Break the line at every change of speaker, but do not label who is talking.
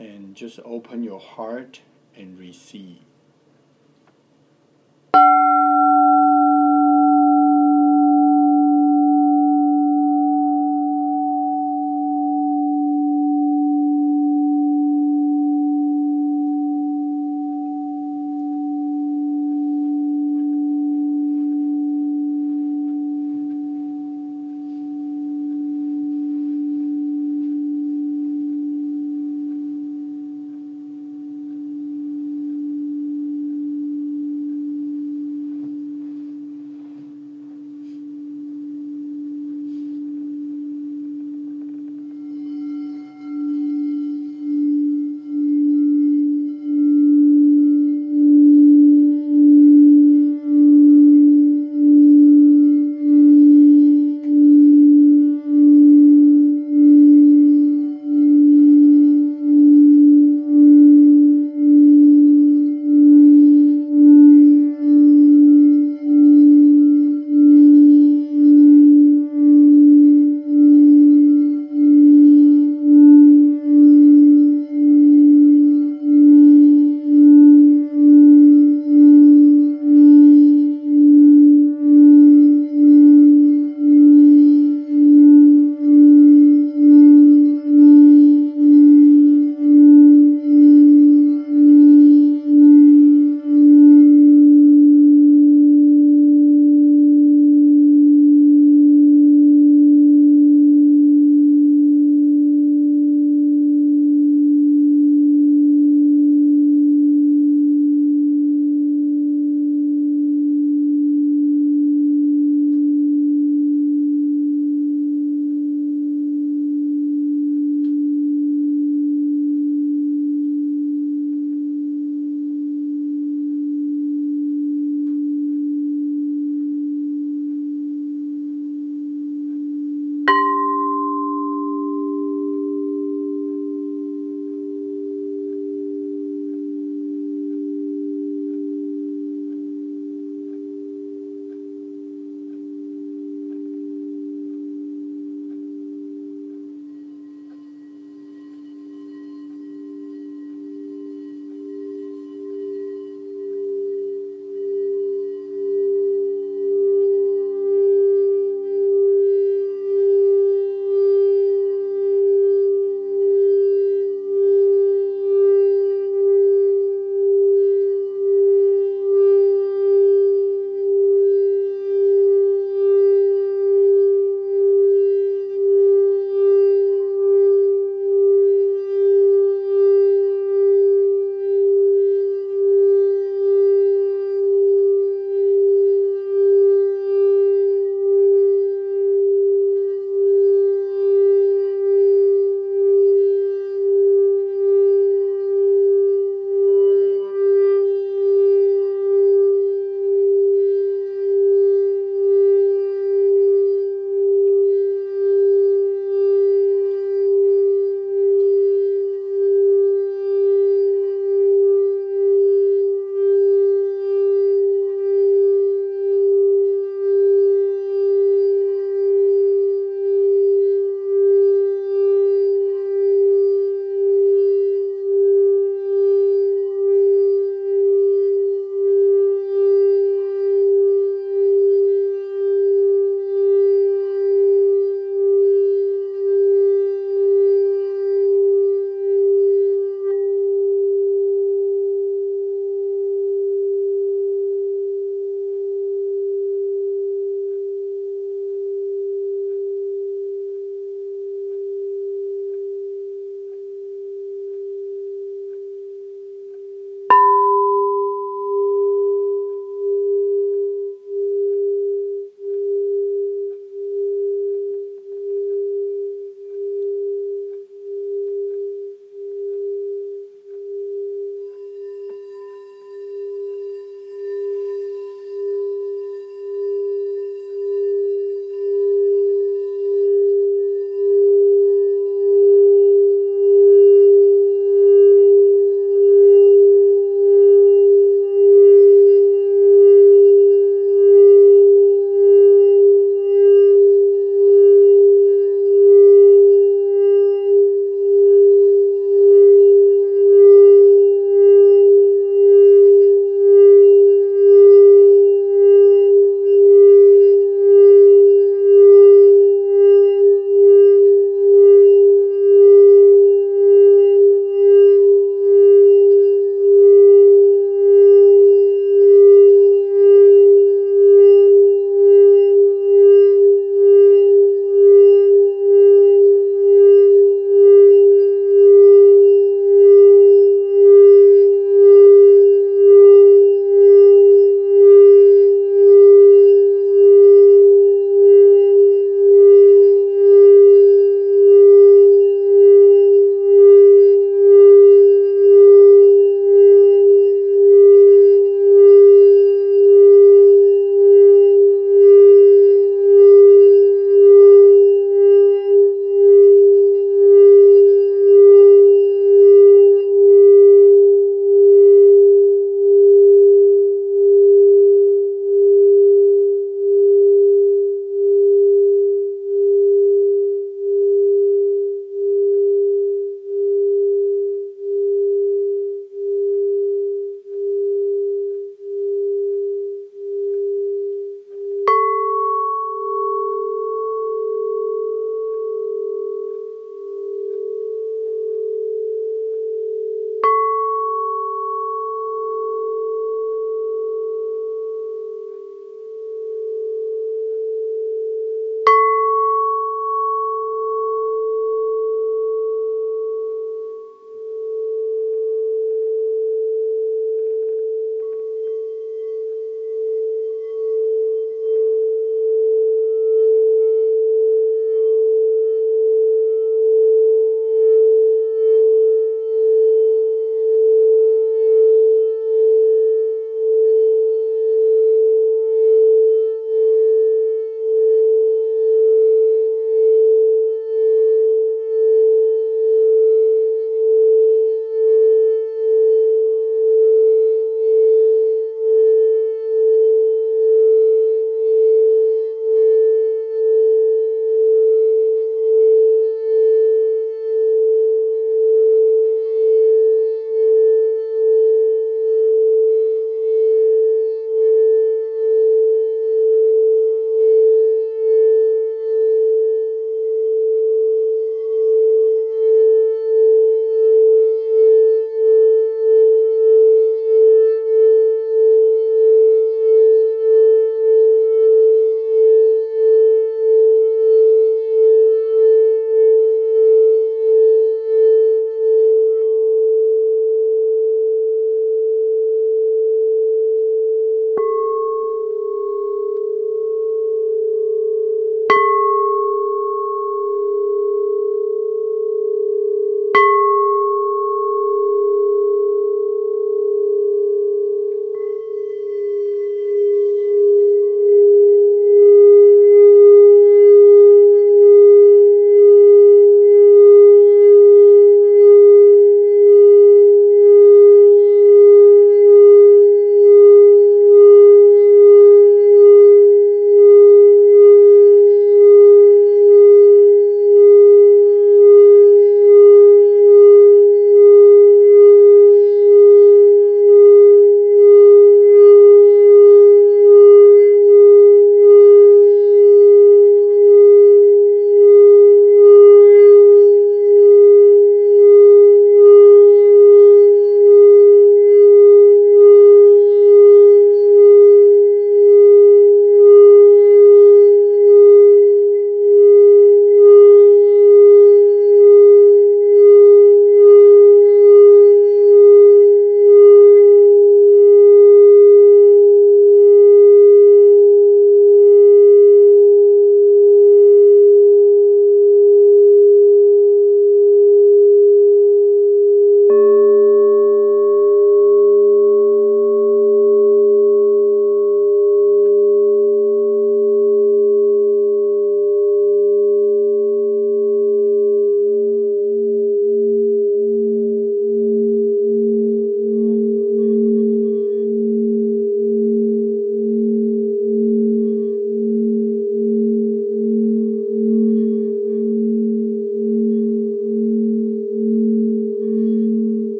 and just open your heart and receive.